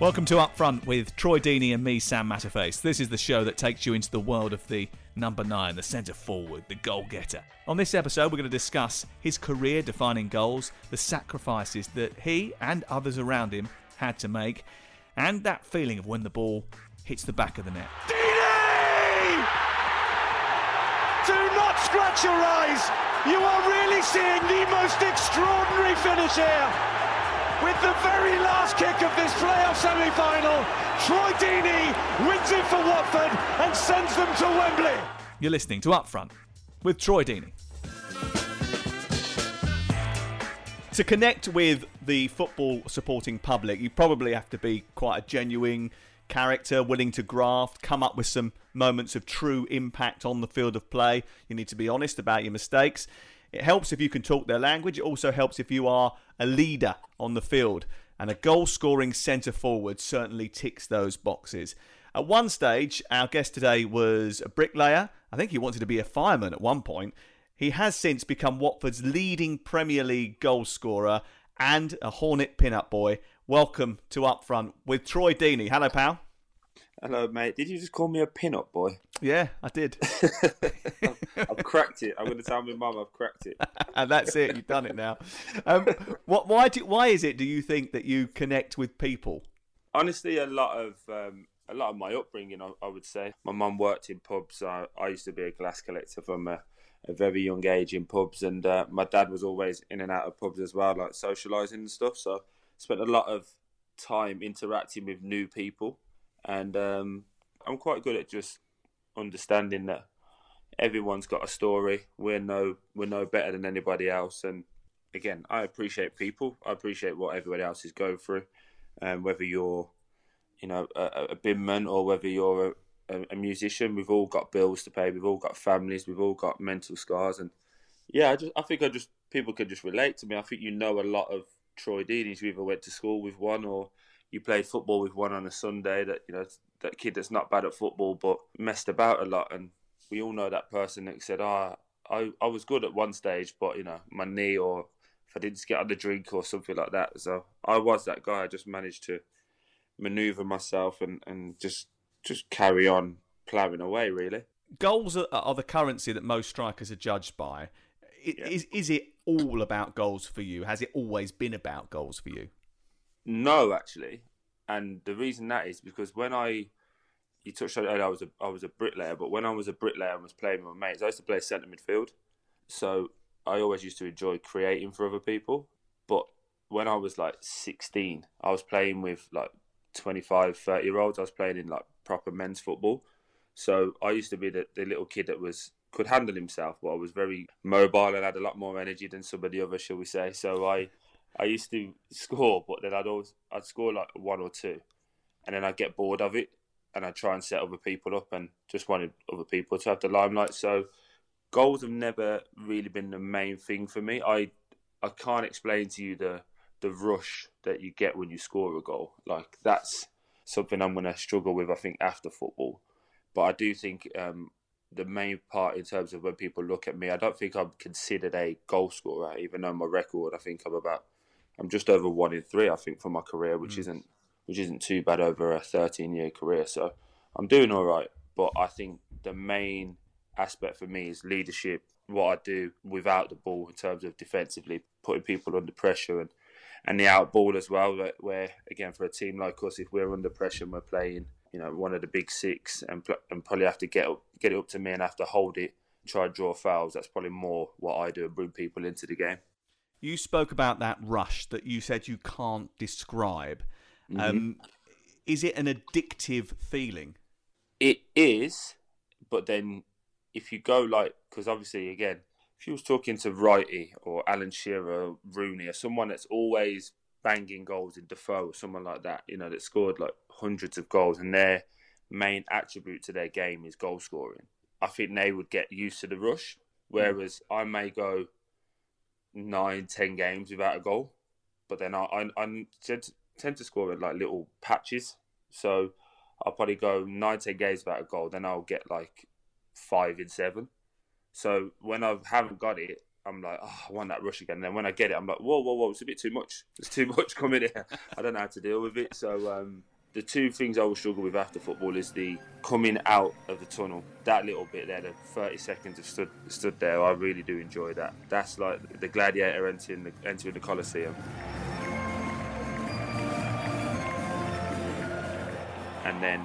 Welcome to Upfront with Troy Deeney and me, Sam Matterface. This is the show that takes you into the world of the number nine, the centre forward, the goal getter. On this episode, we're going to discuss his career defining goals, the sacrifices that he and others around him had to make, and that feeling of when the ball hits the back of the net. Deeney! Do not scratch your eyes! You are really seeing the most extraordinary finish here! With the very last kick this playoff semi-final, Troy Deeney wins it for Watford and sends them to Wembley. You're listening to Upfront with Troy Deeney. To connect with the football supporting public, you probably have to be quite a genuine character, willing to graft, come up with some moments of true impact on the field of play. You need to be honest about your mistakes. It helps if you can talk their language. It also helps if you are a leader on the field. And a goal scoring centre forward certainly ticks those boxes. At one stage, our guest today was a bricklayer. I think he wanted to be a fireman at one point. He has since become Watford's leading Premier League goal scorer and a Hornet pin-up boy. Welcome to Upfront with Troy Deeney. Hello, pal. Hello, mate. Did you just call me a pin-up boy? Yeah, I did. I've cracked it. I'm going to tell my mum I've cracked it. and that's it. You've done it now. Um, what? Why? Do, why is it? Do you think that you connect with people? Honestly, a lot of um, a lot of my upbringing, I, I would say. My mum worked in pubs. I, I used to be a glass collector from a, a very young age in pubs, and uh, my dad was always in and out of pubs as well, like socialising and stuff. So, spent a lot of time interacting with new people, and um, I'm quite good at just understanding that everyone's got a story. We're no we're no better than anybody else. And again, I appreciate people. I appreciate what everybody else is going through, and um, whether you're you know a, a binman or whether you're a, a, musician. We've all got bills to pay. We've all got families. We've all got mental scars. And yeah, I just I think I just people can just relate to me. I think you know a lot of Troy Deeney's. You either went to school with one or you played football with one on a Sunday. That you know that kid that's not bad at football but messed about a lot and we all know that person that said, "Ah, oh, I I was good at one stage, but you know my knee or if I didn't get on the drink or something like that." So I was that guy. I just managed to maneuver myself and and just just carry on ploughing away. Really, goals are, are the currency that most strikers are judged by. Yeah. Is is it all about goals for you? Has it always been about goals for you? No, actually, and the reason that is because when I you touched on earlier, I was a I was a bricklayer, but when I was a bricklayer and was playing with my mates, I used to play centre midfield. So I always used to enjoy creating for other people. But when I was like 16, I was playing with like 25, 30 year olds. I was playing in like proper men's football. So I used to be the, the little kid that was could handle himself, but I was very mobile and had a lot more energy than some of the others, shall we say. So I I used to score, but then I'd always I'd score like one or two, and then I'd get bored of it, and I'd try and set other people up and just wanted other people to have the limelight. So goals have never really been the main thing for me. I I can't explain to you the the rush that you get when you score a goal. Like that's something I'm going to struggle with. I think after football, but I do think um, the main part in terms of when people look at me, I don't think I'm considered a goal scorer, even though my record, I think I'm about, I'm just over one in three, I think, for my career, which mm. isn't which isn't too bad over a 13 year career. So I'm doing all right. But I think the main aspect for me is leadership, what I do without the ball in terms of defensively putting people under pressure and and the out ball as well. Where, where again for a team like us, if we're under pressure and we're playing, you know, one of the big six and and probably have to get up, get it up to me and have to hold it, try and draw fouls. That's probably more what I do and bring people into the game. You spoke about that rush that you said you can't describe. Mm-hmm. Um, is it an addictive feeling? It is, but then if you go like, because obviously, again, if you was talking to Wrighty or Alan Shearer, or Rooney, or someone that's always banging goals in Defoe, or someone like that, you know, that scored like hundreds of goals, and their main attribute to their game is goal scoring. I think they would get used to the rush, whereas. I may go nine, ten games without a goal, but then I, I, I tend to score in like little patches. So I'll probably go nine, ten games without a goal, then I'll get like five in seven. So when I haven't got it, I'm like, oh, I want that rush again. And then when I get it, I'm like, whoa, whoa, whoa, it's a bit too much. It's too much coming here. I don't know how to deal with it. So um, the two things I will struggle with after football is the coming out of the tunnel. That little bit there, the 30 seconds of stood stood there, I really do enjoy that. That's like the gladiator entering the, entering the Colosseum. And then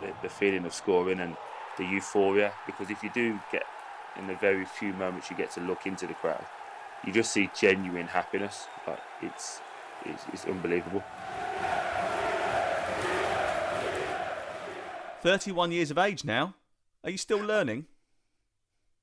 the, the feeling of scoring and the euphoria, because if you do get in the very few moments you get to look into the crowd, you just see genuine happiness. Like it's, it's, it's unbelievable. 31 years of age now. Are you still learning?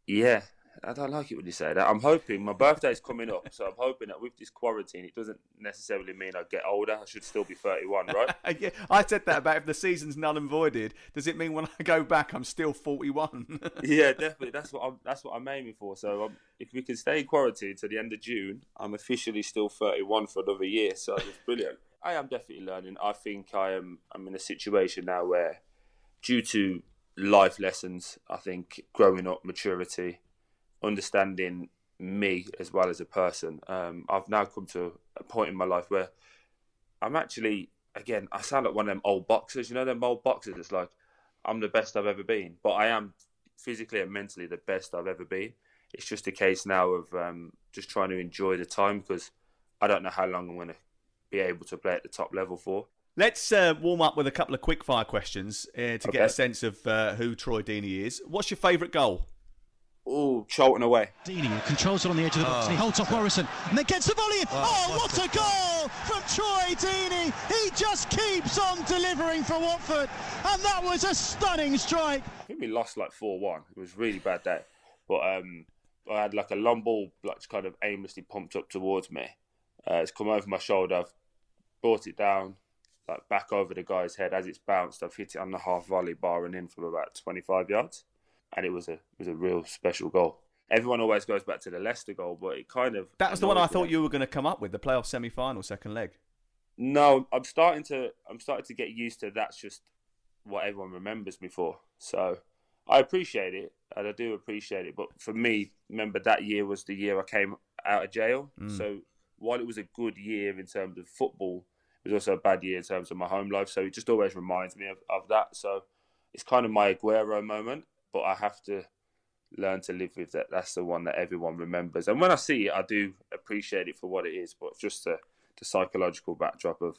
Yeah, I don't like it when you say that. I'm hoping my birthday's coming up, so I'm hoping that with this quarantine, it doesn't necessarily mean I get older. I should still be 31, right? yeah, I said that about if the season's null and voided. Does it mean when I go back, I'm still 41? yeah, definitely. That's what I'm. That's what I'm aiming for. So um, if we can stay in quarantine to the end of June, I'm officially still 31 for another year. So it's brilliant. I am definitely learning. I think I am. I'm in a situation now where, due to life lessons, I think growing up, maturity understanding me as well as a person. Um, I've now come to a point in my life where I'm actually, again, I sound like one of them old boxers. You know, them old boxers. It's like I'm the best I've ever been, but I am physically and mentally the best I've ever been. It's just a case now of um, just trying to enjoy the time because I don't know how long I'm going to be able to play at the top level for. Let's uh, warm up with a couple of quick fire questions uh, to okay. get a sense of uh, who Troy Deeney is. What's your favourite goal? Oh, Charlton away. Deeney controls it on the edge of the box oh. and he holds off Morrison and then gets the volley in. Oh, oh what a goal from Troy Deeney. He just keeps on delivering for Watford and that was a stunning strike. I think we lost like 4-1. It was really bad day. But um, I had like a long ball like kind of aimlessly pumped up towards me. Uh, it's come over my shoulder. I've brought it down like back over the guy's head as it's bounced. I've hit it on the half volley bar and in from about 25 yards and it was a it was a real special goal. Everyone always goes back to the Leicester goal, but it kind of that was the one I thought you were going to come up with the playoff semi final second leg. No, I'm starting to I'm starting to get used to that's just what everyone remembers me for. So I appreciate it, and I do appreciate it. But for me, remember that year was the year I came out of jail. Mm. So while it was a good year in terms of football, it was also a bad year in terms of my home life. So it just always reminds me of, of that. So it's kind of my Aguero moment but I have to learn to live with that. That's the one that everyone remembers. And when I see it, I do appreciate it for what it is. But just the, the psychological backdrop of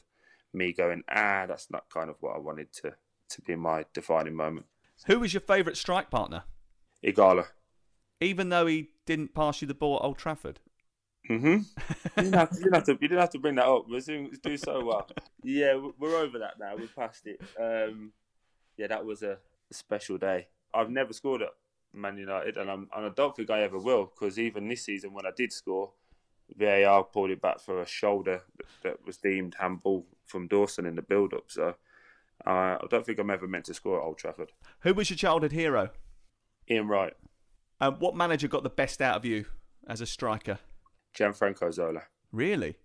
me going, ah, that's not kind of what I wanted to to be my defining moment. Who was your favourite strike partner? Ighalo. Even though he didn't pass you the ball at Old Trafford. Mm-hmm. you, didn't have to, you, didn't have to, you didn't have to bring that up. We're doing, do so well. Yeah, we're over that now. We're past it. Um, yeah, that was a special day. I've never scored at Man United, and, I'm, and I don't think I ever will because even this season when I did score, VAR pulled it back for a shoulder that, that was deemed handball from Dawson in the build-up. So uh, I don't think I'm ever meant to score at Old Trafford. Who was your childhood hero? Ian Wright. And what manager got the best out of you as a striker? Gianfranco Zola. Really?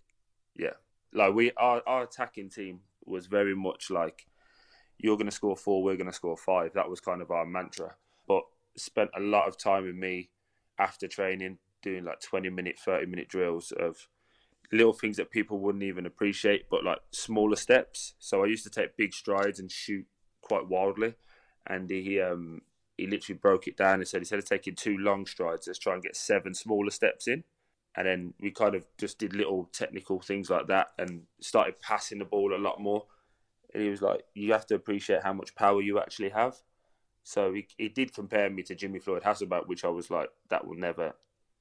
Yeah. Like we, our, our attacking team was very much like you're going to score four, we're going to score five. That was kind of our mantra. But spent a lot of time with me after training, doing like 20 minute, 30 minute drills of little things that people wouldn't even appreciate, but like smaller steps. So I used to take big strides and shoot quite wildly. And he, um, he literally broke it down and said instead of taking two long strides, let's try and get seven smaller steps in. And then we kind of just did little technical things like that and started passing the ball a lot more. And he was like, you have to appreciate how much power you actually have. So he, he did compare me to Jimmy Floyd Hasselbaink, which I was like, that will never,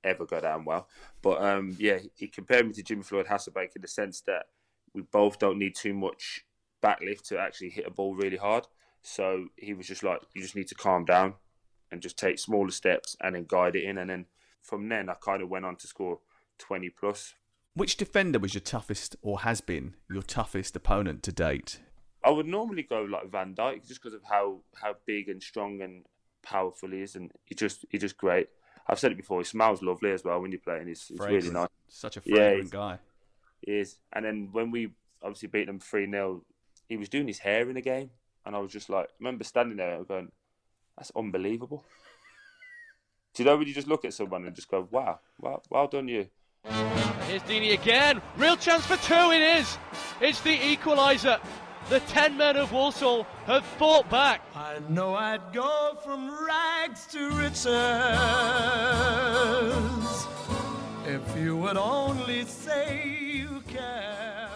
ever go down well. But um, yeah, he compared me to Jimmy Floyd Hasselbaink in the sense that we both don't need too much backlift to actually hit a ball really hard. So he was just like, you just need to calm down and just take smaller steps and then guide it in. And then from then, I kind of went on to score 20 plus. Which defender was your toughest or has been your toughest opponent to date? I would normally go like Van Dijk just because of how, how big and strong and powerful he is. And he just he's just great. I've said it before, he smells lovely as well when you're playing. He's, he's really nice. Such a fragrant yeah, guy. He is. And then when we obviously beat them 3 0, he was doing his hair in the game. And I was just like, I remember standing there going, that's unbelievable. Do you know when you just look at someone and just go, wow, well, well done you. Here's Deeney again. Real chance for two, it is. It's the equaliser. The 10 men of Walsall have fought back. I know I'd go from rags to riches if you would only say you care.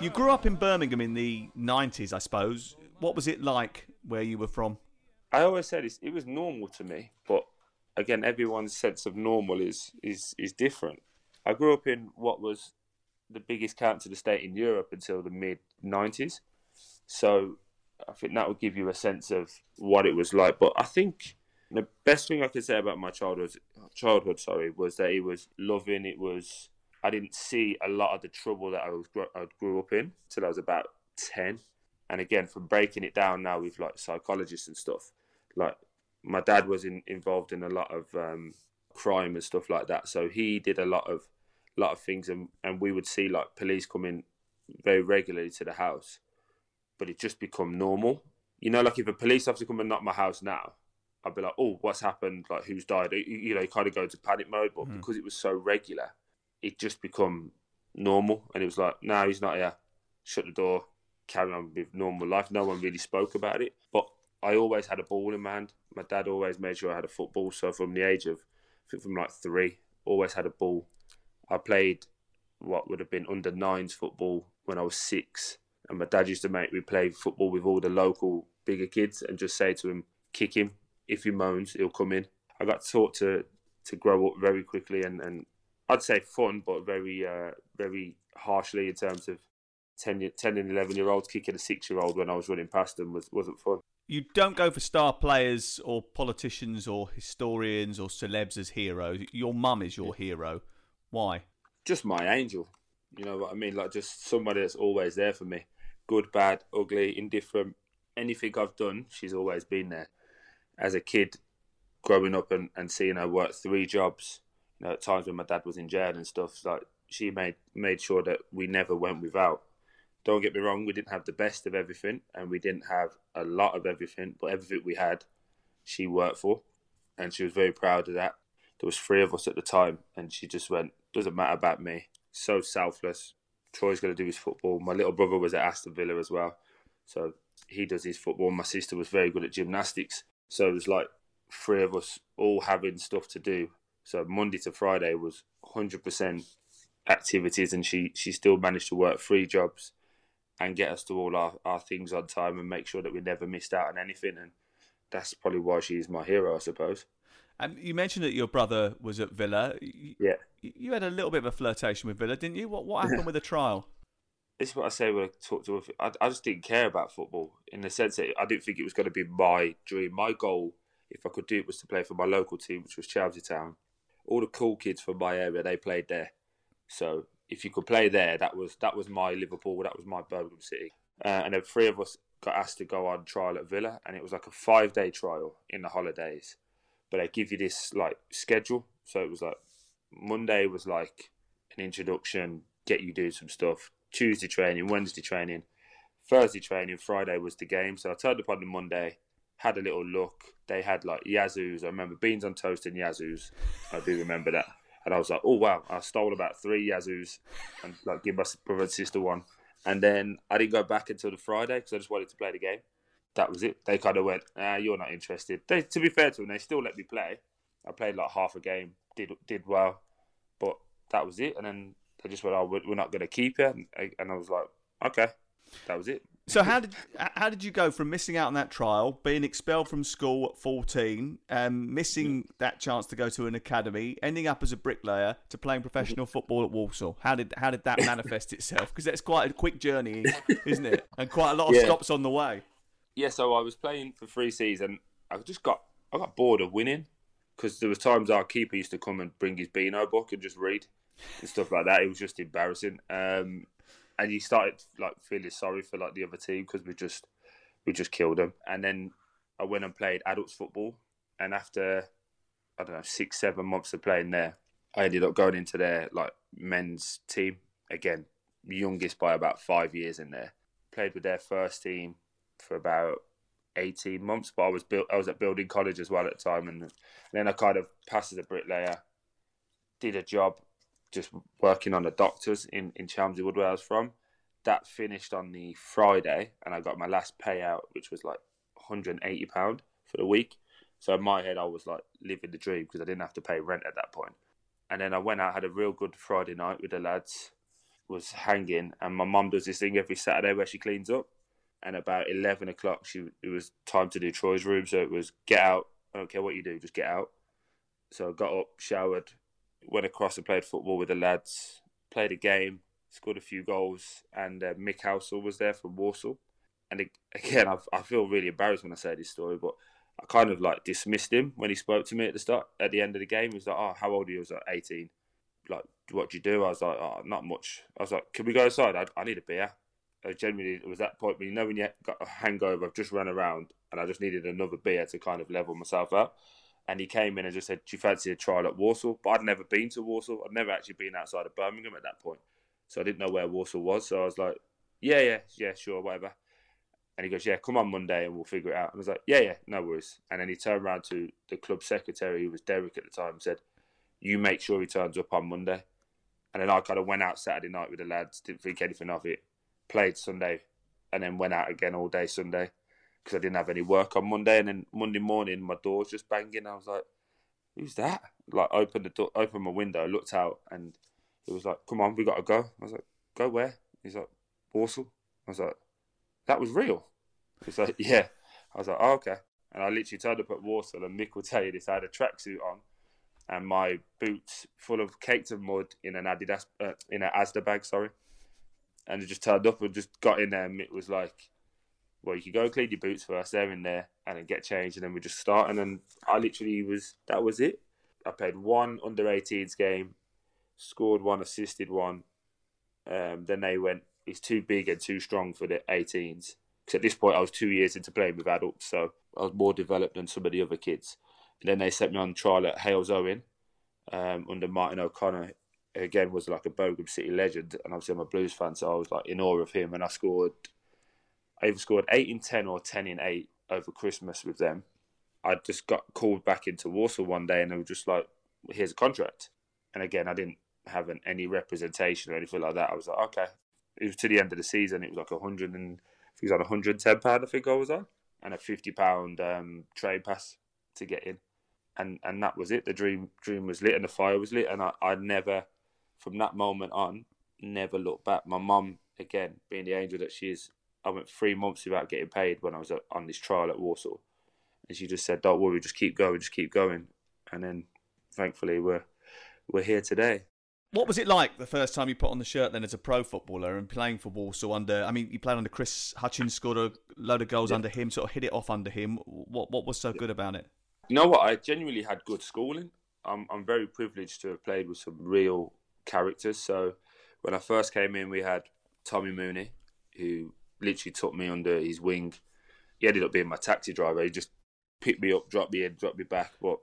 You grew up in Birmingham in the 90s, I suppose what was it like where you were from? I always said it was normal to me, but again, everyone's sense of normal is is is different. I grew up in what was the biggest council estate in Europe until the mid '90s, so I think that would give you a sense of what it was like. But I think the best thing I could say about my childhood, childhood, sorry, was that it was loving. It was I didn't see a lot of the trouble that I was I grew up in till I was about ten and again from breaking it down now with like psychologists and stuff like my dad was in, involved in a lot of um, crime and stuff like that. So he did a lot of lot of things and, and we would see like police coming very regularly to the house but it just become normal. You know like if a police officer come and knock my house now I'd be like oh what's happened? Like who's died? You, know you kind of go into panic mode but mm. because it was so regular it just become normal. And it was like no he's not here. Shut the door. Carry on with normal life. No one really spoke about it, but I always had a ball in my hand. My dad always made sure I had a football. So from the age of, from like three, always had a ball. I played what would have been under nines football when I was six, and my dad used to make me play football with all the local bigger kids and just say to him, "Kick him. If he moans, he'll come in." I got taught to to grow up very quickly and, and I'd say fun, but very uh, very harshly in terms of 10, 10 and 11 year olds kicking a six year old when I was running past them was, wasn't fun. You don't go for star players or politicians or historians or celebs as heroes. Your mum is your hero. Why? Just my angel. You know what I mean? Like just somebody that's always there for me. Good, bad, ugly, indifferent. Anything I've done, she's always been there. As a kid, growing up and, and seeing her work three jobs, you know, at times when my dad was in jail and stuff, like she made made sure that we never went without don't get me wrong, we didn't have the best of everything and we didn't have a lot of everything, but everything we had, she worked for. And she was very proud of that. There was three of us at the time and she just went, doesn't matter about me. So selfless. Troy's going to do his football. My little brother was at Aston Villa as well. So he does his football. My sister was very good at gymnastics. So it was like three of us all having stuff to do. So Monday to Friday was 100% activities and she, she still managed to work three jobs and get us to all our, our things on time and make sure that we never missed out on anything. And that's probably why she's my hero, I suppose. And you mentioned that your brother was at Villa. Yeah. You had a little bit of a flirtation with Villa, didn't you? What what happened with the trial? This is what I say when I talk to. I, I just didn't care about football in the sense that I didn't think it was going to be my dream. My goal, if I could do it, was to play for my local team, which was Chelmsley Town. All the cool kids from my area, they played there. So if you could play there, that was that was my Liverpool, that was my Birmingham City. Uh, and then three of us got asked to go on trial at Villa, and it was like a five day trial in the holidays. But they give you this like schedule, so it was like Monday was like an introduction, get you doing some stuff. Tuesday training, Wednesday training, Thursday training, Friday was the game. So I turned up on the Monday, had a little look. They had like Yazoo's. I remember beans on toast and Yazoo's. I do remember that and I was like, oh wow, I stole about three Yazoo's and like give my brother and sister one, and then I didn't go back until the Friday because I just wanted to play the game. that was it. They kind of went, ah, you're not interested. They, to be fair to them, they still let me play. I played like half a game, did did well, but that was it. And then they just went, oh, we're not going to keep it. And, and I was like, okay, that was it. So how did how did you go from missing out on that trial, being expelled from school at fourteen, um, missing that chance to go to an academy, ending up as a bricklayer, to playing professional football at Walsall? How did how did that manifest itself? Because that's quite a quick journey, isn't it? And quite a lot of Yeah. stops on the way. yeah, so I was playing for three seasons. I just got I got bored of winning because there was times our keeper used to come and bring his Beano book and just read and stuff like that. It was just embarrassing. Um, and you started like feeling sorry for like the other team because we just we just killed them. And then I went and played adults football. And after I don't know six seven months of playing there, I ended up going into their like men's team again, youngest by about five years in there. Played with their first team for about 18 months, but I was built, I was at building college as well at the time, and then I kind of passed as a bricklayer, did a job just working on the doctors in in Chelmsley Wood where I was from. That finished on the Friday, and I got my last payout, which was like 180 pound for the week. So in my head, I was like living the dream because I didn't have to pay rent at that point. And then I went out, had a real good Friday night with the lads, was hanging, and my mum does this thing every Saturday where she cleans up and about 11 o'clock she it was time to do troy's room so it was get out i don't care what you do just get out so i got up showered went across and played football with the lads played a game scored a few goals and uh, Mick Halsall was there from Walsall. And again I've, I feel really embarrassed when i say this story but i kind of like dismissed him when he spoke to me at the start at the end of the game. He was like oh how old are you? I was like 18 like what do you do? I was like oh not much. I was like can we go outside? I, I need a beer. I genuinely, it was that point when you know when you got a hangover, I've just run around and I just needed another beer to kind of level myself out. And he came in and just said, Do you fancy a trial at Walsall? But I'd never been to Walsall. I'd never actually been outside of Birmingham at that point. So I didn't know where Walsall was. So I was like, Yeah, yeah, yeah, sure, whatever. And he goes, Yeah, come on Monday and we'll figure it out. And I was like, Yeah, yeah, no worries. And then he turned around to the club secretary, who was Derek at the time, and said, You make sure he turns up on Monday. And then I kind of went out Saturday night with the lads, didn't think anything of it played Sunday, and then went out again all day Sunday because I didn't have any work on Monday. And then Monday morning, my door's just banging. I was like, "Who's that?" Like, opened the door, opened my window, looked out, and it was like, "Come on, we got to go." I was like, "Go where?" He's like, "Walsall." I was like, "That was real." He's like, "Yeah." I was like, "Oh, okay." And I literally turned up at Walsall, and Mick will tell you this: I had a tracksuit on. And my boots full of caked of mud in an Adidas, uh, in an Asda bag, sorry and it just turned up and just got in there and it was like well you can go and clean your boots first they're in there and then get changed and then we just start and then I literally was that was it. I played one under 18s game scored one assisted one um, then they went he's too big and too strong for the 18s because at this point I was two years into playing with adults so I was more developed than some of the other kids. And then they sent me on trial at Halesowen um, under Martin O'Connor. Again was like a Bogan City legend, and obviously I'm a Blues fan, so I was like in awe of him. And I scored, I either scored eight in ten or ten in eight over Christmas with them. I just got called back into Walsall one day, and they were just like, "Here's a contract." And again, I didn't have an, any representation or anything like that. I was like, "Okay." It was to the end of the season. It was like a hundred and I think it was on 110 pound. I think I was on, and a 50 pound um, trade pass to get in, and and that was it. The dream dream was lit, and the fire was lit, and I I never from that moment on, never looked back. My mum, again, being the angel that she is, I went three months without getting paid when I was on this trial at Walsall. And she just said, Don't worry, just keep going, just keep going. And then thankfully we're we're here today. What was it like the first time you put on the shirt then as a pro footballer and playing for Walsall under I mean you played under Chris Hutchings, scored a load of goals Yeah. under him, sort of hit it off under him. What what was so good about it? You know what? I genuinely had good schooling. I'm I'm very privileged to have played with some real characters. So when I first came in, we had Tommy Mooney, who literally took me under his wing. He ended up being my taxi driver. He just picked me up, dropped me in, dropped me back, but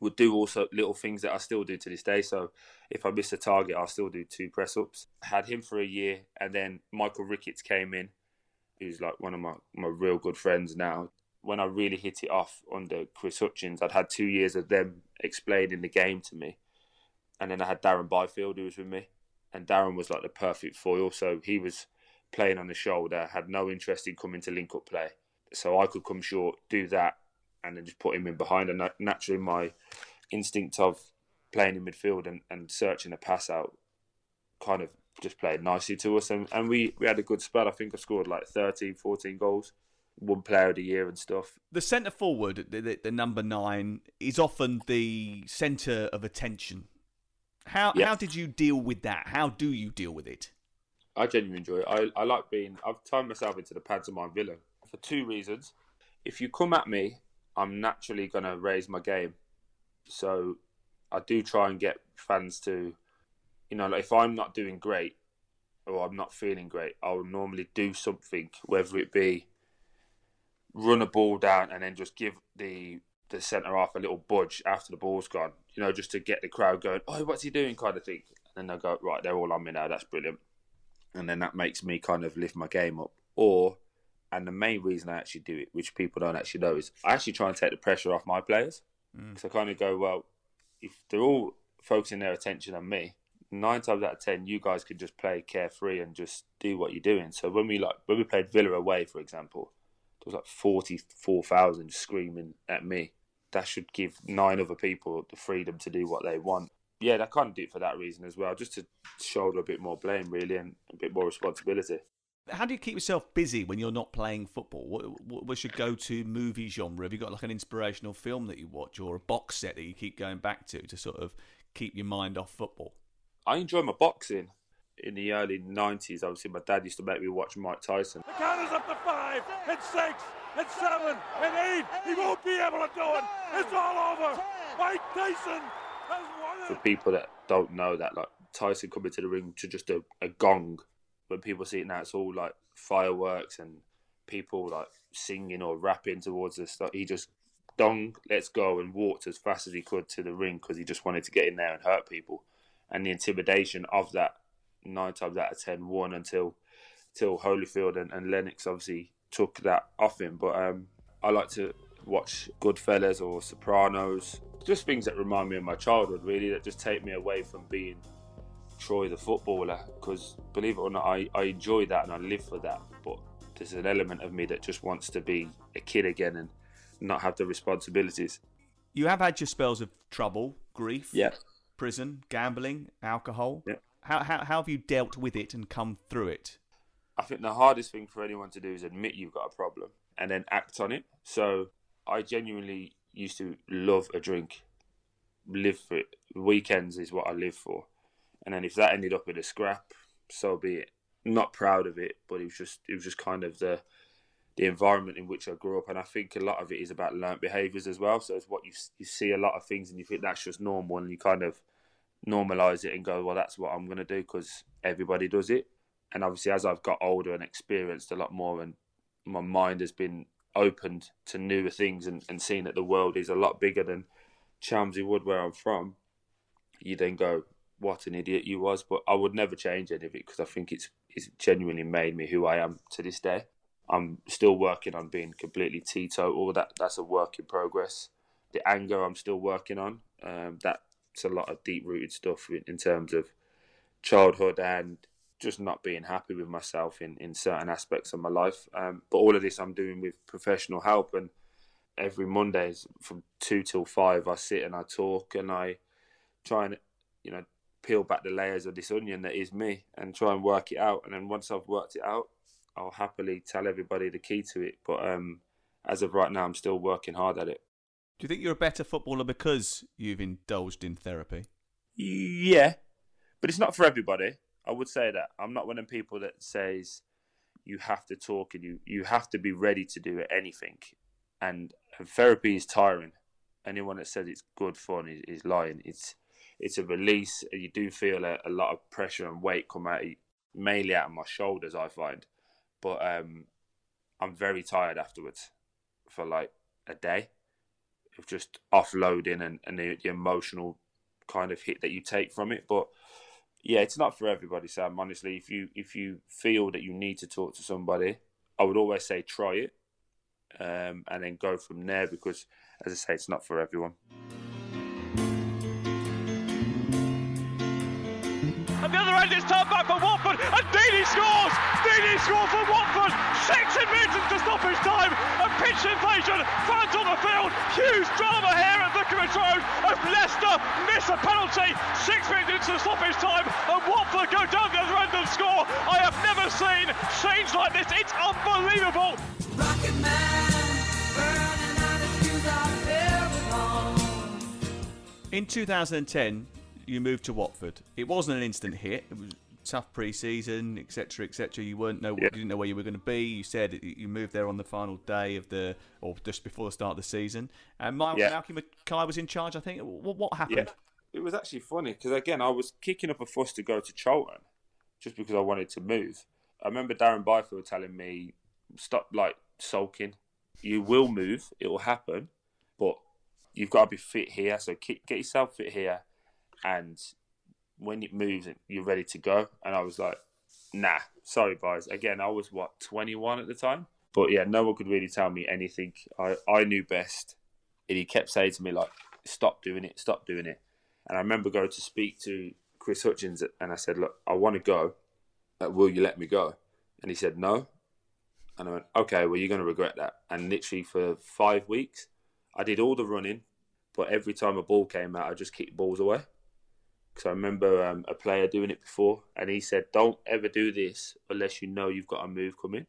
would do also little things that I still do to this day. So if I miss a target, I'll still do two press ups. Had him for a year, and then Michael Ricketts came in, who's like one of my, my real good friends now. When I really hit it off under Chris Hutchings, I'd had two years of them explaining the game to me. And then I had Darren Byfield who was with me. And Darren was like the perfect foil. So he was playing on the shoulder, had no interest in coming to link up play. So I could come short, do that, and then just put him in behind. And naturally, my instinct of playing in midfield and, and searching a pass out kind of just played nicely to us. And, and we, we had a good spell. I think I scored like 13, 14 goals one player of the year and stuff. The centre forward, the, the, the, number nine, is often the centre of attention. How how did you deal with that? How do you deal with it? I genuinely enjoy it. I, I like being. I've turned myself into the pantomime villain for two reasons. If you come at me, I'm naturally gonna raise my game. So I do try and get fans to, you know, like if I'm not doing great or I'm not feeling great, I'll normally do something, whether it be run a ball down and then just give the the centre half a little budge after the ball's gone, you know, just to get the crowd going, oh, what's he doing, kind of thing. And then they'll go, right, they're all on me now, that's brilliant. And then that makes me kind of lift my game up. Or, and the main reason I actually do it, which people don't actually know, is I actually try and take the pressure off my players. Mm. I kind of go, well, if they're all focusing their attention on me, nine times out of ten, you guys can just play carefree and just do what you're doing. So when we like when we played Villa away, for example, there was like forty four thousand screaming at me. That should give nine other people the freedom to do what they want. Yeah, I kind of do it for that reason as well, just to shoulder a bit more blame, really, and a bit more responsibility. How do you keep yourself busy when you're not playing football? What, what, what's your go-to movie genre? Have you got like an inspirational film that you watch, or a box set that you keep going back to to sort of keep your mind off football? I enjoy my boxing. In the early 90s, obviously, my dad used to make me watch Mike Tyson. The count is up to five, and six, and seven, and eight. He won't be able to do it. It's all over. Mike Tyson has won it. For people that don't know that, like Tyson coming to the ring to just a, a gong when people see it now, it's all like fireworks and people like singing or rapping towards us. Like he just dong, let's go, and walked as fast as he could to the ring because he just wanted to get in there and hurt people. And the intimidation of that nine times out of ten won until till Holyfield and, and Lennox obviously took that off him. But um, I like to watch Goodfellas or Sopranos, just things that remind me of my childhood, really, that just take me away from being Troy the footballer because believe it or not, I, I enjoy that and I live for that. But there's an element of me that just wants to be a kid again and not have the responsibilities. You have had your spells of trouble, grief, yeah. prison, gambling, alcohol. Yeah. How, how, how have you dealt with it and come through it? I think the hardest thing for anyone to do is admit you've got a problem and then act on it. So I genuinely used to love a drink, live for it. Weekends is what I live for. And then if that ended up in a scrap, so be it. Not proud of it, but it was just it was just kind of the the environment in which I grew up, and I think a lot of it is about learnt behaviours as well. So it's what you you see a lot of things, and you think that's just normal, and you kind of normalize it and go, well, that's what I'm going to do because everybody does it. And obviously, as I've got older and experienced a lot more, and my mind has been opened to newer things and, and seeing that the world is a lot bigger than Chelmsley Wood, where I'm from, you then go, what an idiot you was. But I would never change any of it because I think it's it's genuinely made me who I am to this day. I'm still working on being completely teetotal. That that's a work in progress. The anger I'm still working on. Um, that's a lot of deep rooted stuff in, in, terms of childhood and just not being happy with myself in, in certain aspects of my life. Um, but all of this I'm doing with professional help and every Mondays from two till five I sit and I talk and I try and you know peel back the layers of this onion that is me and try and work it out. And then once I've worked it out, I'll happily tell everybody the key to it. But um, as of right now, I'm still working hard at it. Do you think you're a better footballer because you've indulged in therapy? Yeah, but it's not for everybody. I would say that I'm not one of people that says you have to talk and you you have to be ready to do anything. And therapy is tiring. Anyone that says it's good fun is, is lying. It's it's a release. and You do feel a, a lot of pressure and weight come out, mainly out of my shoulders. I find, but um, I'm very tired afterwards for like a day of just offloading and, and the, the emotional kind of hit that you take from it. But yeah, it's not for everybody, Sam. Honestly, if you if you feel that you need to talk to somebody, I would always say try it, um, and then go from there. Because, as I say, it's not for everyone. The other end, it's turned back for Watford, and Deeney scores! Deeney scores for Watford! Six minutes to stoppage time, a pitch invasion, fans on the field, huge drama here at Vicarage Road as Leicester miss a penalty, six minutes into stoppage time, and Watford go down the other end and score. I have never seen scenes like this, it's unbelievable! In 2010, you moved to Watford. It wasn't an instant hit. It was tough pre-season, etc., etc. You weren't know, Yeah. you didn't know where you were going to be. You said you moved there on the final day of the, or just before the start of the season. And Mal- Yeah. Malcolm Mackay was in charge. I think. What, what happened? Yeah, it was actually funny because again, I was kicking up a fuss to go to Charlton just because I wanted to move. I remember Darren Byfield telling me, "Stop like sulking. You will move. It will happen, but you've got to be fit here. So get yourself fit here, and when it moves, you're ready to go." And I was like, "Nah, sorry, guys." Again, I was what 21 at the time, but yeah, no one could really tell me anything. I I knew best, and he kept saying to me like, "Stop doing it. Stop doing it." And I remember going to speak to Chris Hutchings and I said, Look, I want to go. Uh, will you let me go? And he said, No. And I went, Okay, well, you're going to regret that. And literally for five weeks, I did all the running, but every time a ball came out, I just kicked balls away. Because I remember um, a player doing it before, and he said, Don't ever do this unless you know you've got a move coming.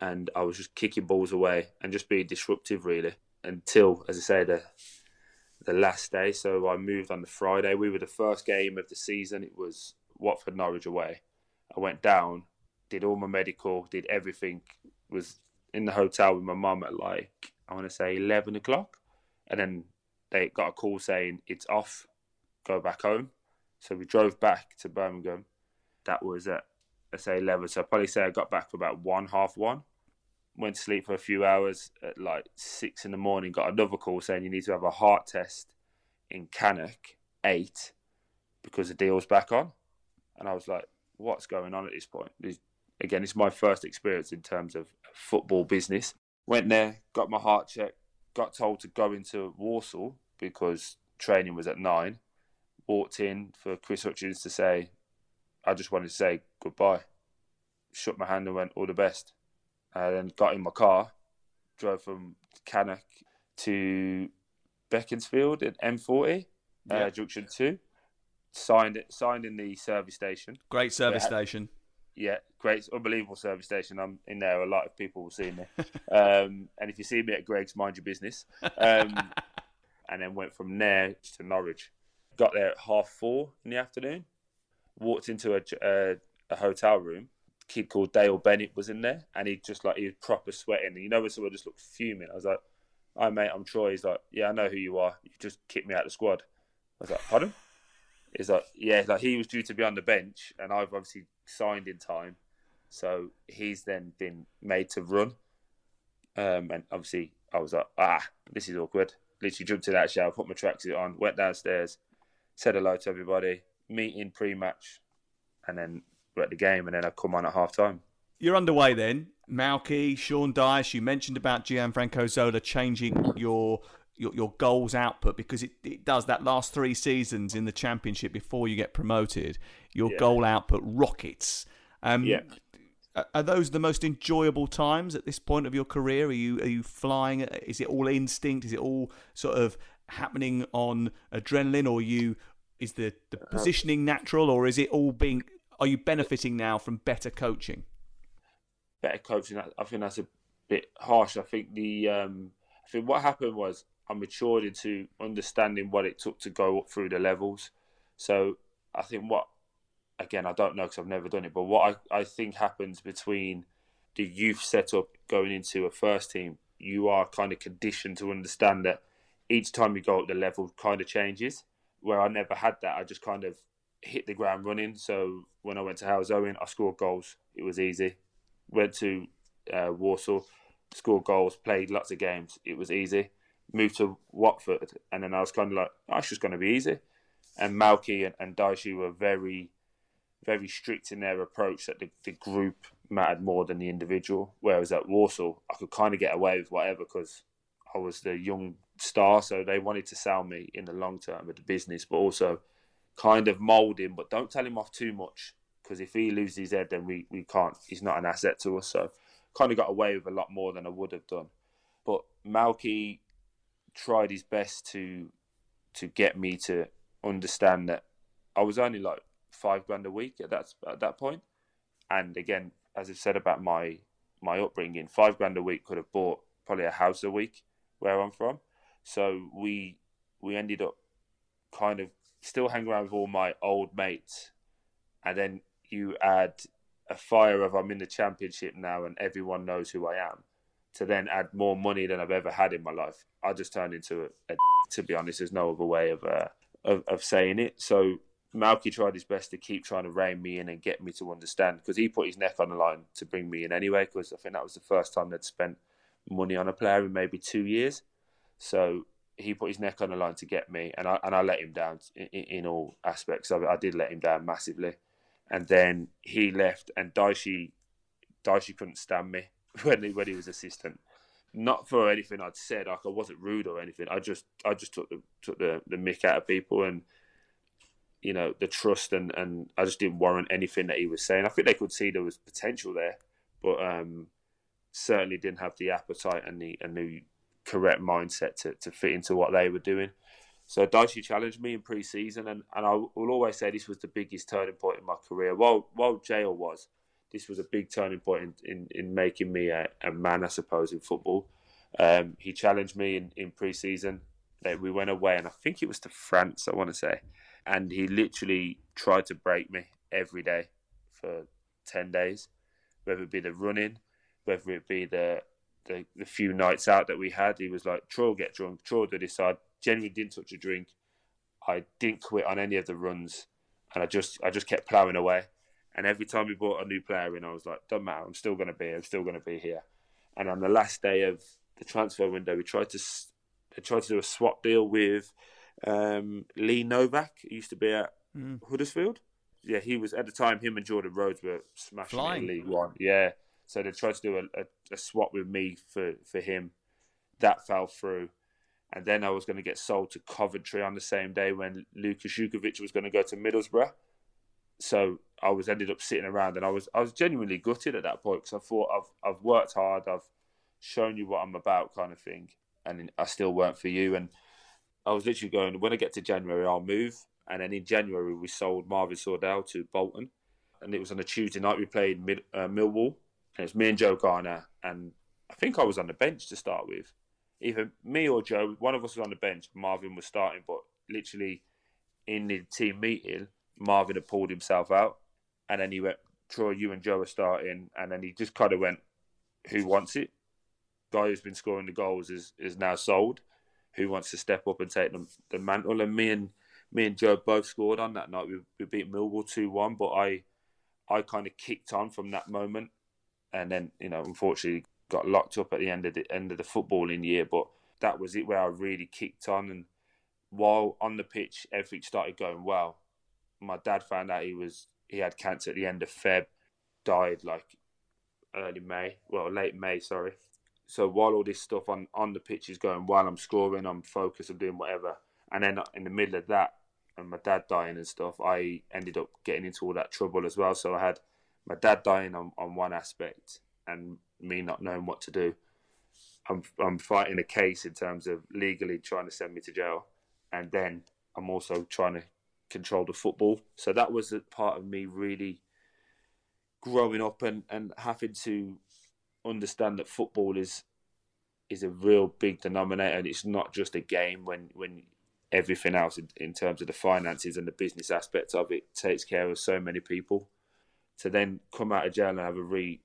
And I was just kicking balls away and just being disruptive, really, until, as I say, the the last day. So I moved on the Friday. We were the first game of the season. It was Watford Norwich away. I went down, did all my medical, did everything. Was in the hotel with my mum at like I want to say eleven o'clock, and then they got a call saying it's off. Go back home. So we drove back to Birmingham. That was at let's say eleven. So I probably say I got back for about one half one went to sleep for a few hours at like six in the morning, got another call saying you need to have a heart test in Cannock, eight, because the deal's back on. And I was like, what's going on at this point? Again, it's my first experience in terms of football business. Went there, got my heart checked, got told to go into Walsall because training was at nine. Walked in for Chris Hutchings to say, I just wanted to say goodbye. Shook my hand and went, all the best and then got in my car, drove from Cannock to Beaconsfield at M40, Yeah. uh, Junction Two. Signed it, signed in the service station. Great service Yeah. station. Yeah, great, unbelievable service station. I'm in there. A lot of people will see me. um, and if you see me at Greggs, mind your business. Um, and then went from there to Norwich. Got there at half four in the afternoon. Walked into a, a, a hotel room. Kid called Dale Bennett was in there, and he just like he was proper sweating. You know when someone just looked fuming. I was like, "Hi mate, I'm Troy." He's like, "Yeah, I know who you are. You just kicked me out of the squad." I was like, "Pardon?" He's like, "Yeah, like he was due to be on the bench, and I've obviously signed in time, so he's then been made to run." Um, and obviously, I was like, "Ah, this is awkward." Literally jumped in that shower, put my tracksuit on, went downstairs, said hello to everybody, meeting pre-match, and then we're at the game, and then I come on at half time. You're underway then. Malky, Sean Dyche, you mentioned about Gianfranco Zola changing your your, your goals output because it, it does that last three seasons in the championship before you get promoted. Your Yeah. goal output rockets. Um, Yeah. are- Are those the most enjoyable times at this point of your career? Are you are you flying? Is it all instinct? Is it all sort of happening on adrenaline, or you is the the positioning natural, or is it all being? Are you benefiting now from better coaching? better coaching. I I think that's a bit harsh. I think the um, I think what happened was I matured into understanding what it took to go up through the levels. So I think what again I don't know because I've never done it, but what I, I think happens between the youth setup going into a first team, you are kind of conditioned to understand that each time you go up the level kind of changes. Where I never had that, I just kind of hit the ground running. So when I went to Halesowen, I scored goals. It was easy went to uh, Walsall, scored goals, played lots of games. It was easy. Moved to Watford, and then I was kind of like, oh, it's just going to be easy. And Malky and, and Daishi were very, very strict in their approach that the, the group mattered more than the individual. Whereas at Walsall, I could kind of get away with whatever because I was the young star, so they wanted to sell me in the long term of the business, but also kind of mould him, but don't tell him off too much because if he loses his head, then we, we can't. He's not an asset to us. So kind of got away with a lot more than I would have done. But Malky tried his best to to get me to understand that I was only like five grand a week at that at that point. And again, as I've said about my my upbringing, five grand a week could have bought probably a house a week where I'm from. So we we ended up kind of still hanging around with all my old mates, and then you add a fire of I'm in the championship now and everyone knows who I am. To then add more money than I've ever had in my life, I just turned into a, a to be honest. There's no other way of, uh, of of saying it. So Malky tried his best to keep trying to rein me in and get me to understand because he put his neck on the line to bring me in anyway. Because I think that was the first time they'd spent money on a player in maybe two years. So he put his neck on the line to get me, and I and I let him down in, in all aspects of it. I did let him down massively, and then he left, and Dyche Dyche couldn't stand me when he when he was assistant. Not for anything I'd said, like I wasn't rude or anything. I just I just took the took the, the mick out of people and you know the trust and and I just didn't warrant anything that he was saying. I think they could see there was potential there, but um, certainly didn't have the appetite and the and the correct mindset to, to fit into what they were doing. So Dyche challenged me in pre-season, and, and I will always say this was the biggest turning point in my career. While while jail was, this was a big turning point in, in, in making me a, a, man, I suppose, in football. Um, he challenged me in, in pre-season. We went away, and I think it was to France, I want to say. And he literally tried to break me every day for 10 days, whether it be the running, whether it be the the, the few nights out that we had, he was like, Troy get drunk, Troy do this. I genuinely didn't touch a drink. I didn't quit on any of the runs, and I just I just kept ploughing away. And every time we brought a new player in, I was like, "Don't matter, I'm still going to be, I'm still going to be here." And on the last day of the transfer window, we tried to they tried to do a swap deal with um, Lee Novak. He used to be at mm. Huddersfield. Yeah, he was at the time. Him and Jordan Rhodes were smashing Flying. in League One. Yeah, so they tried to do a, a, a swap with me for, for him. That fell through. And then I was going to get sold to Coventry on the same day when Luka Jutkiewicz was going to go to Middlesbrough. So I was ended up sitting around, and I was I was genuinely gutted at that point because I thought I've I've worked hard, I've shown you what I'm about, kind of thing, and I still weren't for you. And I was literally going when I get to January, I'll move. And then in January, we sold Marvin Sordell to Bolton, and it was on a Tuesday night. We played Mid, uh, Millwall, and it's me and Joe Garner, and I think I was on the bench to start with. Either me or Joe, one of us was on the bench. Marvin was starting, but literally in the team meeting, Marvin had pulled himself out, and then he went, "Troy, you and Joe are starting," and then he just kind of went, "Who wants it?" Guy who's been scoring the goals is is now sold. Who wants to step up and take the, the mantle? And me and me and Joe both scored on that night. We, we beat Millwall two one, but I I kind of kicked on from that moment and then you know unfortunately got locked up at the end of the end of the footballing year. But that was it where I really kicked on. And while on the pitch, everything started going well. My dad found out he was he had cancer at the end of Feb, died like early May, well late May, sorry. So while all this stuff on on the pitch is going well, I'm scoring, I'm focused, I'm doing whatever, and then in the middle of that, and my dad dying and stuff, I ended up getting into all that trouble as well. So I had my dad dying on, on one aspect and me not knowing what to do. I'm I'm fighting a case in terms of legally trying to send me to jail, and then I'm also trying to control the football. So that was a part of me really growing up and, and having to understand that football is is a real big denominator and it's not just a game when when everything else in, in terms of the finances and the business aspects of it takes care of so many people to then come out of jail and have a re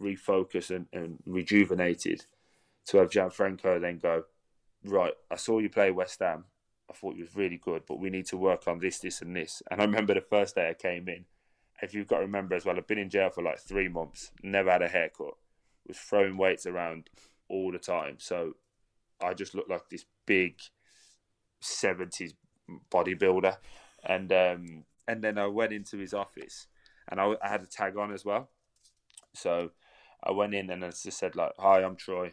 refocus and, and rejuvenated to have Gianfranco then go, right, I saw you play West Ham. I thought you was really good, but we need to work on this, this, and this. And I remember the first day I came in. If you've got to remember as well, I've been in jail for like three months, never had a haircut, was throwing weights around all the time. So I just looked like this big seventies bodybuilder, and um, and then I went into his office and I, I had a tag on as well. So I went in and I just said like, "Hi, I'm Troy,"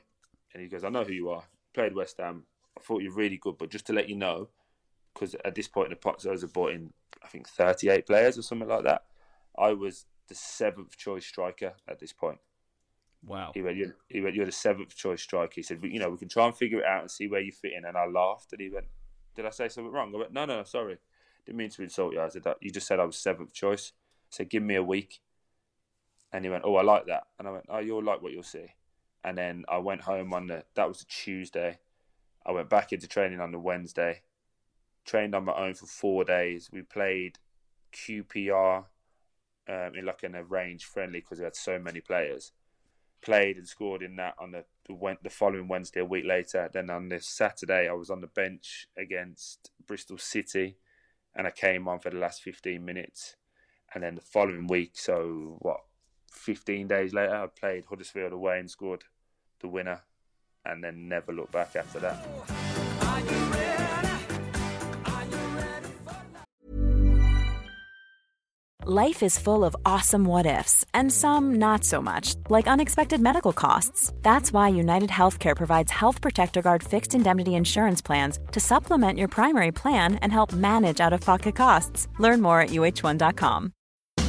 and he goes, "I know who you are. Played West Ham. I thought you're really good, but just to let you know, because at this point the Pozzos had bought in, I think, 38 players or something like that. I was the seventh choice striker at this point. Wow. He went, you're, he went, you're the seventh choice striker. He said, you know, we can try and figure it out and see where you fit in. And I laughed. And he went, did I say something wrong? I went, no, no, sorry. Didn't mean to insult you. I said, that. you just said I was seventh choice. Said, give me a week. And he went, oh, I like that. And I went, oh, you'll like what you'll see. And then I went home on the, that was a Tuesday. I went back into training on the Wednesday. Trained on my own for four days. We played QPR um, in like an arranged friendly because we had so many players played and scored in that on the the, the following Wednesday, a week later. Then on this Saturday, I was on the bench against Bristol City, and I came on for the last 15 minutes. And then the following week, so what, 15 days later, I played Huddersfield away and scored the winner, and then never looked back after that. Life is full of awesome what ifs, and some not so much, like unexpected medical costs. That's why United Healthcare provides Health Protector Guard fixed indemnity insurance plans to supplement your primary plan and help manage out of pocket costs. Learn more at uh1.com.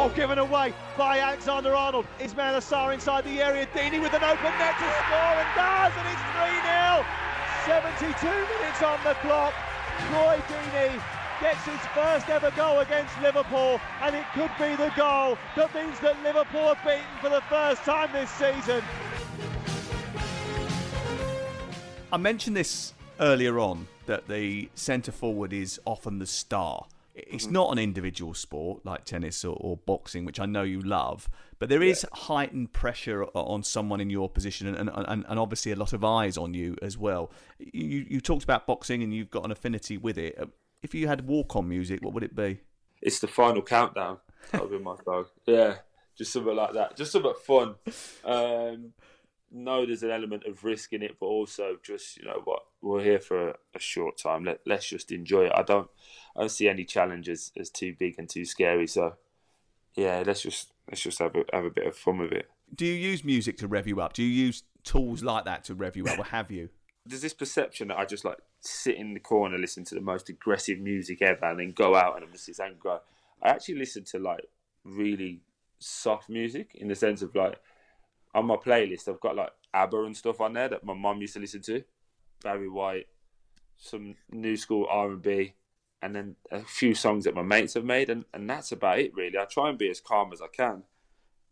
Oh, given away by Alexander Arnold. Ismaila Sarr inside the area. Deeney with an open net to score and does, and it's 3 0. 72 minutes on the clock. Troy Deeney gets his first ever goal against Liverpool, and it could be the goal that means that Liverpool are beaten for the first time this season. I mentioned this earlier on that the centre forward is often the star. It's Mm-hmm. not an individual sport like tennis or, or boxing, which I know you love, but there is heightened pressure on someone in your position, and, and, and obviously a lot of eyes on you as well. You, you talked about boxing, and you've got an affinity with it. Uh, If you had walk-on music, what would it be? It's the final countdown. That would be my song. Yeah, just something like that. Just something fun. Um, no, there's an element of risk in it, but also just you know what we're here for a, a short time. Let let's just enjoy it. I don't I don't see any challenges as too big and too scary. So yeah, let's just let's just have a have a bit of fun with it. Do you use music to rev you up? Do you use tools like that to rev you up, or have you? There's this perception that I just like sit in the corner, listen to the most aggressive music ever, and then go out and I'm just this angry. I actually listen to like really soft music in the sense of like on my playlist, I've got like ABBA and stuff on there that my mum used to listen to, Barry White, some new school R and B, and then a few songs that my mates have made, and, and that's about it really. I try and be as calm as I can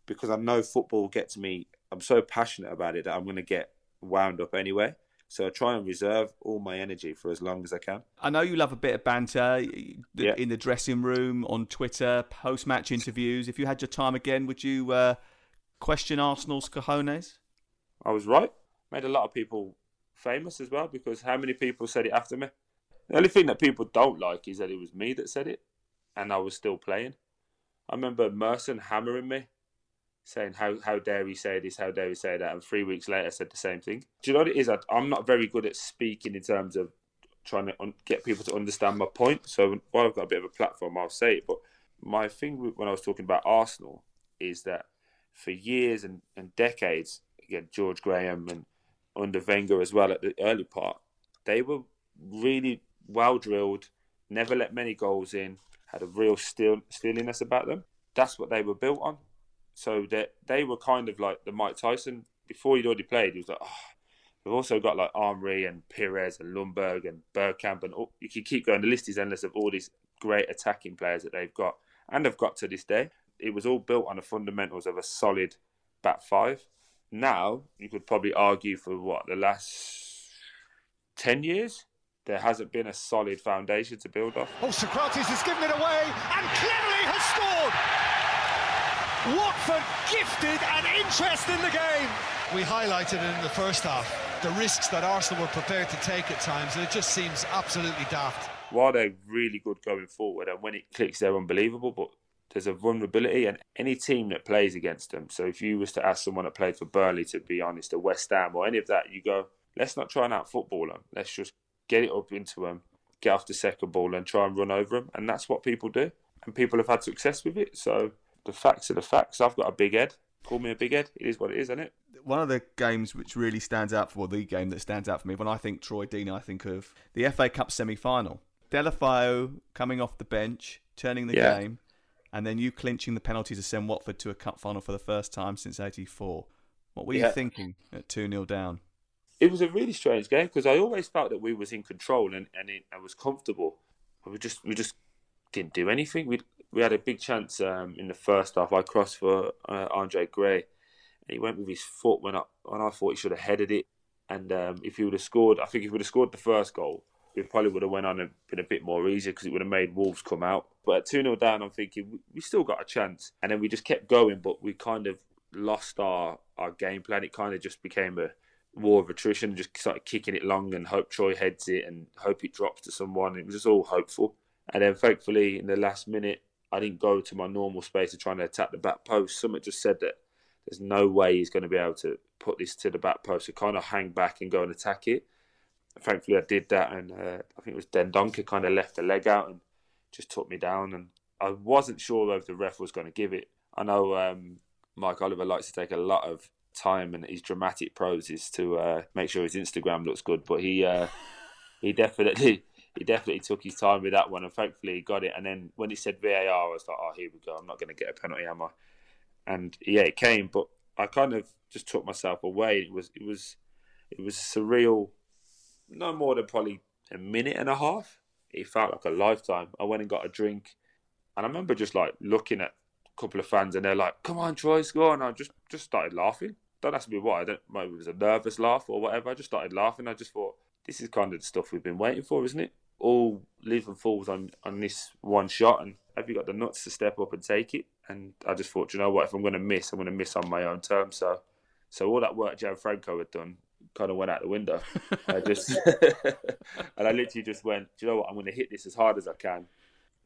because I know football gets me. I'm so passionate about it that I'm going to get wound up anyway. So I try and reserve all my energy for as long as I can. I know you love a bit of banter Yeah. in the dressing room, on Twitter, post-match interviews. If you had your time again, would you uh, question Arsenal's cojones? I was right. Made a lot of people famous as well because how many people said it after me? The only thing that people don't like is that it was me that said it and I was still playing. I remember Merson hammering me, saying, How how dare he say this, how dare he say that? And three weeks later, I said the same thing. Do you know what it is? I'm not very good at speaking in terms of trying to un- get people to understand my point. So while I've got a bit of a platform, I'll say it. But my thing when I was talking about Arsenal is that for years and, and decades, again, George Graham and under Wenger as well at the early part, they were really well drilled, never let many goals in, had a real still steeliness about them. That's what they were built on. So that they were kind of like the Mike Tyson before he'd already played. He was like, oh, We've also got like Henry and Pires and Ljungberg and Bergkamp and all, you can keep going. The list is endless of all these great attacking players that they've got and have got to this day. It was all built on the fundamentals of a solid back five. Now you could probably argue for what the last ten years there hasn't been a solid foundation to build off. Oh, Sokratis has given it away and Cleverley has scored. Watford gifted and interest in the game. We highlighted it in the first half, the risks that Arsenal were prepared to take at times, and it just seems absolutely daft. While they're really good going forward, and when it clicks, they're unbelievable, but there's a vulnerability, and any team that plays against them. So if you was to ask someone that played for Burnley, to be honest, or West Ham, or any of that, you go, let's not try and out football them. Let's just get it up into them, get off the second ball, and try and run over them. And that's what people do. And people have had success with it. So the facts are the facts. I've got a big head. Call me a big head. It is what it is, isn't it? One of the games which really stands out for well, the game that stands out for me when I think Troy Deeney, I think of the FA Cup semi final. Deulofeu coming off the bench, turning the Yeah. game, and then you clinching the penalty to send Watford to a cup final for the first time since '84. What were you thinking at two 0 down? It was a really strange game because I always felt that we was in control and and it, I was comfortable. But we just we just didn't do anything. We we had a big chance um, in the first half. I crossed for uh, Andre Gray, and he went with his foot when I when I thought he should have headed it. And um, if he would have scored, I think if he would have scored the first goal, we probably would have went on and been a bit more easier because it would have made Wolves come out. But at two 0 down, I'm thinking we still got a chance. And then we just kept going, but we kind of lost our our game plan. It kind of just became a war of attrition, just started kicking it long and hope Troy heads it and hope it drops to someone. It was just all hopeful. And then thankfully, in the last minute, I didn't go to my normal space of trying to attack the back post. Someone just said that there's no way he's going to be able to put this to the back post. So kind of hang back and go and attack it. Thankfully, I did that, and uh, I think it was Dendoncker kind of left the leg out and just took me down. And I wasn't sure if the ref was going to give it. I know um, Mike Oliver likes to take a lot of time and his dramatic prose is to uh, make sure his Instagram looks good, but he uh, he definitely he definitely took his time with that one, and thankfully he got it. And then when he said VAR, I was like, oh, here we go. I'm not going to get a penalty, am I? And yeah, it came, but I kind of just took myself away. It was it was it was surreal. No more than probably a minute and a half. It felt like a lifetime. I went and got a drink, and I remember just like looking at a couple of fans, and they're like, "Come on, Troy, score!" And I just just started laughing. Don't ask me why. I don't. Maybe it was a nervous laugh or whatever. I just started laughing. I just thought, this is kind of the stuff we've been waiting for, isn't it? All leave and falls on on this one shot, and have you got the nuts to step up and take it? And I just thought, you know what? If I'm going to miss, I'm going to miss on my own terms. So, so all that work Gianfranco had done kind of went out the window. I just and I literally just went, do you know what? I'm going to hit this as hard as I can.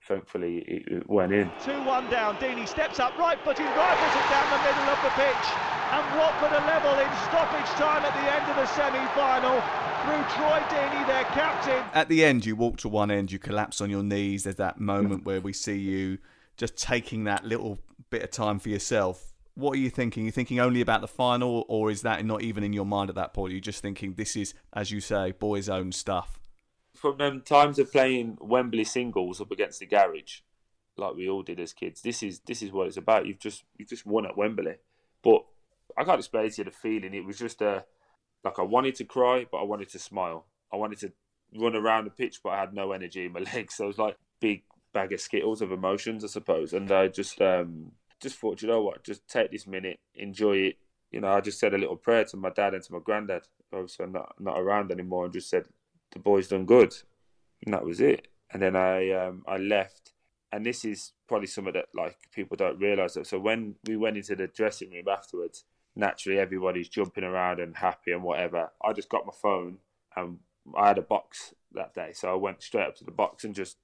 Thankfully, it, it went in. 2 1 down. Deeney steps up, right footed, rifles it down the middle of the pitch. And Watford are level in stoppage time at the end of the semi final through Troy Deeney, their captain. At the end, you walk to one end, you collapse on your knees. There's that moment where we see you just taking that little bit of time for yourself. What are you thinking? You're you thinking only about the final, or is that not even in your mind at that point? You're just thinking this is, as you say, boys' own stuff. From them times of playing Wembley singles up against the garage, like we all did as kids, this is this is what it's about. You've just you've just won at Wembley, but I can't explain to you the feeling. It was just a like I wanted to cry, but I wanted to smile. I wanted to run around the pitch, but I had no energy in my legs. So it was like big bag of skittles of emotions, I suppose. And I just um, just thought, you know what, just take this minute, enjoy it. You know, I just said a little prayer to my dad and to my granddad. Obviously, not not around anymore, and just said the boys done good, and that was it. And then I um, I left, and this is probably something that like people don't realise. that. So when we went into the dressing room afterwards, naturally everybody's jumping around and happy and whatever. I just got my phone and I had a box that day, so I went straight up to the box and just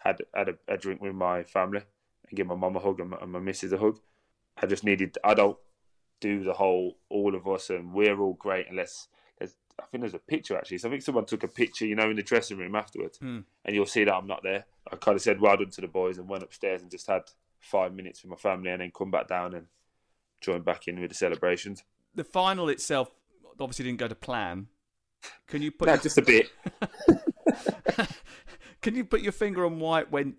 had had a, a drink with my family and give my mum a hug and my, and my missus a hug. I just needed. I don't do the whole all of us and we're all great unless there's. I think there's a picture actually. So I think someone took a picture, you know, in the dressing room afterwards, Hmm. and you'll see that I'm not there. I kind of said well done to the boys and went upstairs and just had five minutes with my family and then come back down and join back in with the celebrations. The final itself obviously didn't go to plan. Can you put No, your- just a bit. Can you put your finger on why it went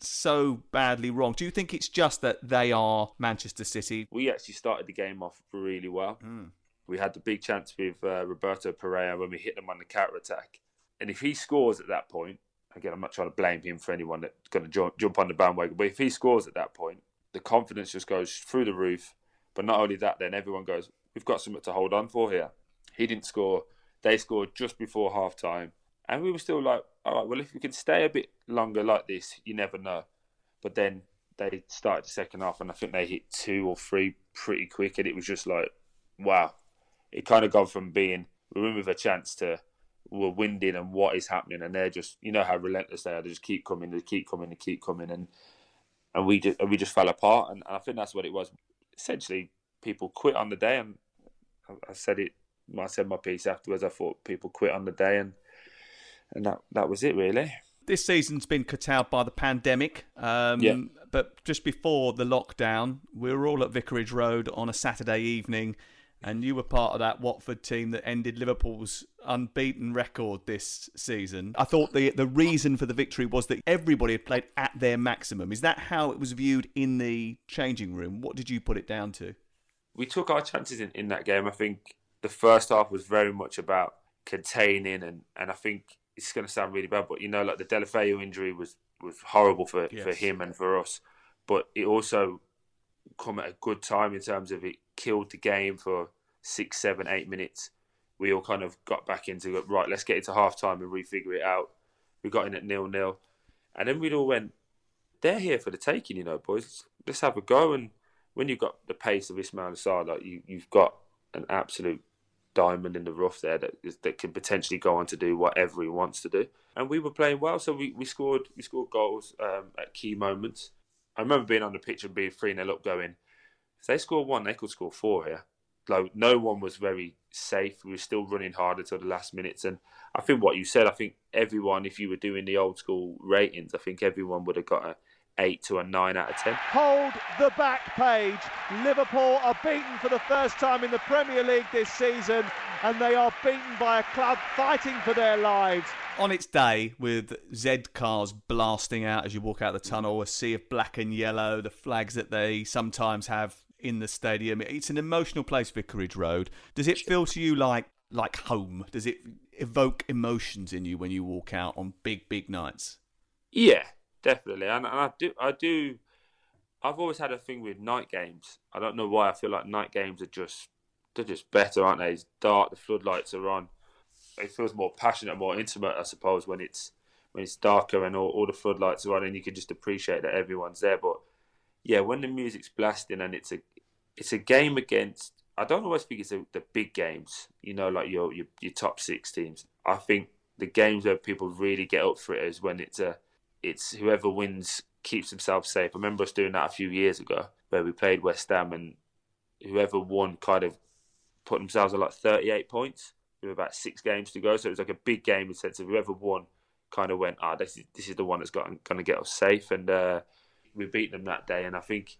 so badly wrong? Do you think it's just that they are Manchester City? We actually started the game off really well. We had the big chance with uh, Roberto Pereira when we hit them on the counter attack. And if he scores at that point, again, I'm not trying to blame him for anyone that's going to jump, jump on the bandwagon, but if he scores at that point, the confidence just goes through the roof. But not only that, then everyone goes, we've got something to hold on for here. He didn't score. They scored just before half time. And we were still like, all right, well, if we can stay a bit longer like this, you never know. But then they started the second half, and I think they hit two or three pretty quick, and it was just like, wow. It kind of gone from being we're in with a chance to we're winding and what is happening, and they're just you know how relentless they are. They just keep coming, they keep coming, they keep coming, and and we just and we just fell apart. And, and I think that's what it was. Essentially, people quit on the day, and I, I said it. I said my piece afterwards. I thought people quit on the day, and and that that was it really. This season's been curtailed by the pandemic. Um, Yeah. But just before the lockdown, we were all at Vicarage Road on a Saturday evening, and you were part of that Watford team that ended Liverpool's unbeaten record this season. I thought the the reason for the victory was that everybody had played at their maximum. Is that how it was viewed in the changing room? What did you put it down to? we took our chances in, in that game. I think the first half was very much about containing, and, and I think it's going to sound really bad, but you know, like the Deulofeu injury was, was horrible for, for him and for us, but it also come at a good time in terms of it killed the game for six, seven, eight minutes. We all kind of got back into it. Right, let's get into half time and refigure it out. We got in at nil nil, and then we'd all went. They're here for the taking, you know, boys. Let's have a go. And when you've got the pace of Ismaila Sarr, like you, you've got an absolute diamond in the rough there that that can potentially go on to do whatever he wants to do. And we were playing well, so we, we scored we scored goals um, at key moments. I remember being on the pitch and being three 0 up, going, if they score one, they could score four here. Like no one was very safe. We were still running hard until the last minutes, and I think what you said. I think everyone, if you were doing the old school ratings, I think everyone would have got a eight to a nine out of ten. Hold the back page. Liverpool are beaten for the first time in the Premier League this season, and they are beaten by a club fighting for their lives. On its day, with Z cars blasting out as you walk out the tunnel, a sea of black and yellow, the flags that they sometimes have in the stadium. It's an emotional place, Vicarage Road. Does it feel to you like like home? Does it evoke emotions in you when you walk out on big, big nights? Yeah, definitely. And, and I do, I do. I've always had a thing with night games. I don't know why. I feel like night games are just they're just better, aren't they? It's dark. The floodlights are on. It feels more passionate, more intimate, I suppose, when it's when it's darker and all, all the floodlights are on, and you can just appreciate that everyone's there. But yeah, when the music's blasting and it's a it's a game against. I don't always think it's the big games, you know, like your, your your top six teams. I think the games where people really get up for it is when it's a it's whoever wins keeps themselves safe. I remember us doing that a few years ago where we played West Ham and whoever won kind of put themselves at like 38 points with about six games to go. So it was like a big game in the sense of whoever won kind of went, ah, this is, this is the one that's going to get us safe. And uh, we beat them that day. And I think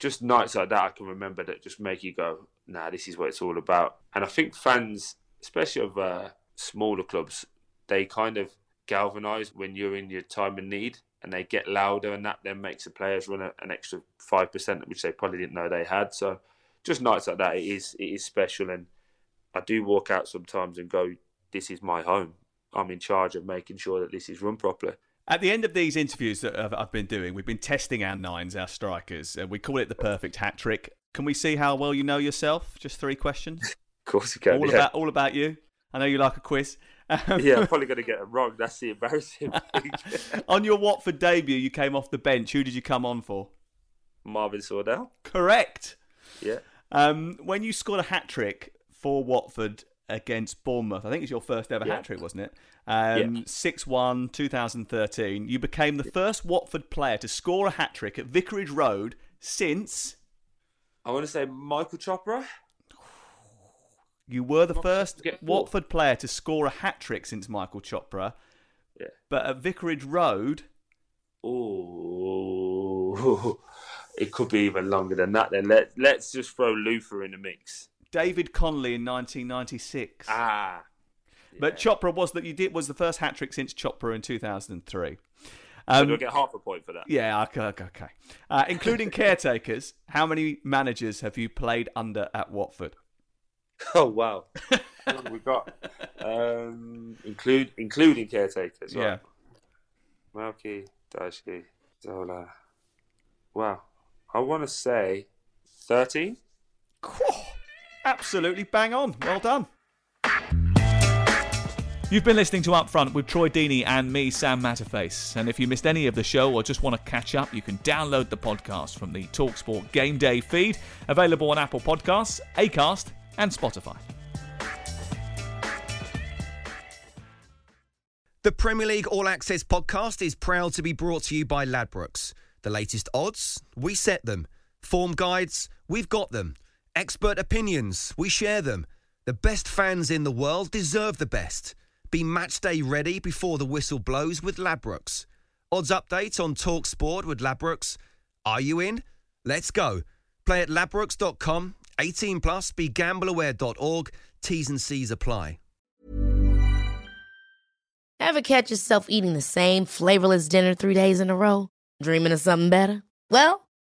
just nights like that, I can remember that just make you go, nah, this is what it's all about. And I think fans, especially of uh, smaller clubs, they kind of galvanise when you're in your time of need and they get louder and that then makes the players run a, an extra 5% which they probably didn't know they had. So just nights like that, it is, it is special. And I do walk out sometimes and go, this is my home. I'm in charge of making sure that this is run properly. At the end of these interviews that I've- been doing, we've been testing our nines, our strikers. Uh, we call it the perfect hat trick. Can we see how well you know yourself? Just three questions. Of course you can. all yeah. about all about you. I know you like a quiz. Um, yeah, I'm probably going to get it wrong. That's the embarrassing thing. on your Watford debut, you came off the bench. Who did you come on for? Marvin Sordell. Correct. Yeah. Um, when you scored a hat trick for Watford against Bournemouth, I think it's your first ever Yeah. hat trick, wasn't it? Um, 6 1, 2013. You became the first Watford player to score a hat trick at Vicarage Road since I want to say Michael Chopra. you were the first. Watford player to score a hat trick since Michael Chopra. Yeah. But at Vicarage Road, Oh, it could be even longer than that. Then let let's just throw Luther in the mix. David Connolly in 1996. Ah, But Chopra was that you did was the first hat trick since Chopra in 2003. so Um, do I get half a point for that? Yeah, okay, okay. Uh, including caretakers, how many managers have you played under at Watford? Oh wow! we got um, include including caretakers. Right? Yeah. Malky, Dyche, Zola. Wow, I want to say thirteen. Absolutely bang on. Well done. You've been listening to Upfront with Troy Deeney and me, Sam Matterface. And if you missed any of the show or just want to catch up, you can download the podcast from the Talksport Game Day feed, available on Apple Podcasts, Acast, and Spotify. The Premier League All Access podcast is proud to be brought to you by Ladbrokes. The latest odds, we set them. Form guides, we've got them. Expert opinions, we share them. The best fans in the world deserve the best. Be match day ready before the whistle blows with Ladbrokes. Odds update on Talk Sport with Ladbrokes. Are you in? Let's go. Play at ladbrokes.com. 18 plus. BeGambleAware.org. T's and C's apply. Ever catch yourself eating the same flavorless dinner three days in a row? Dreaming of something better? Well,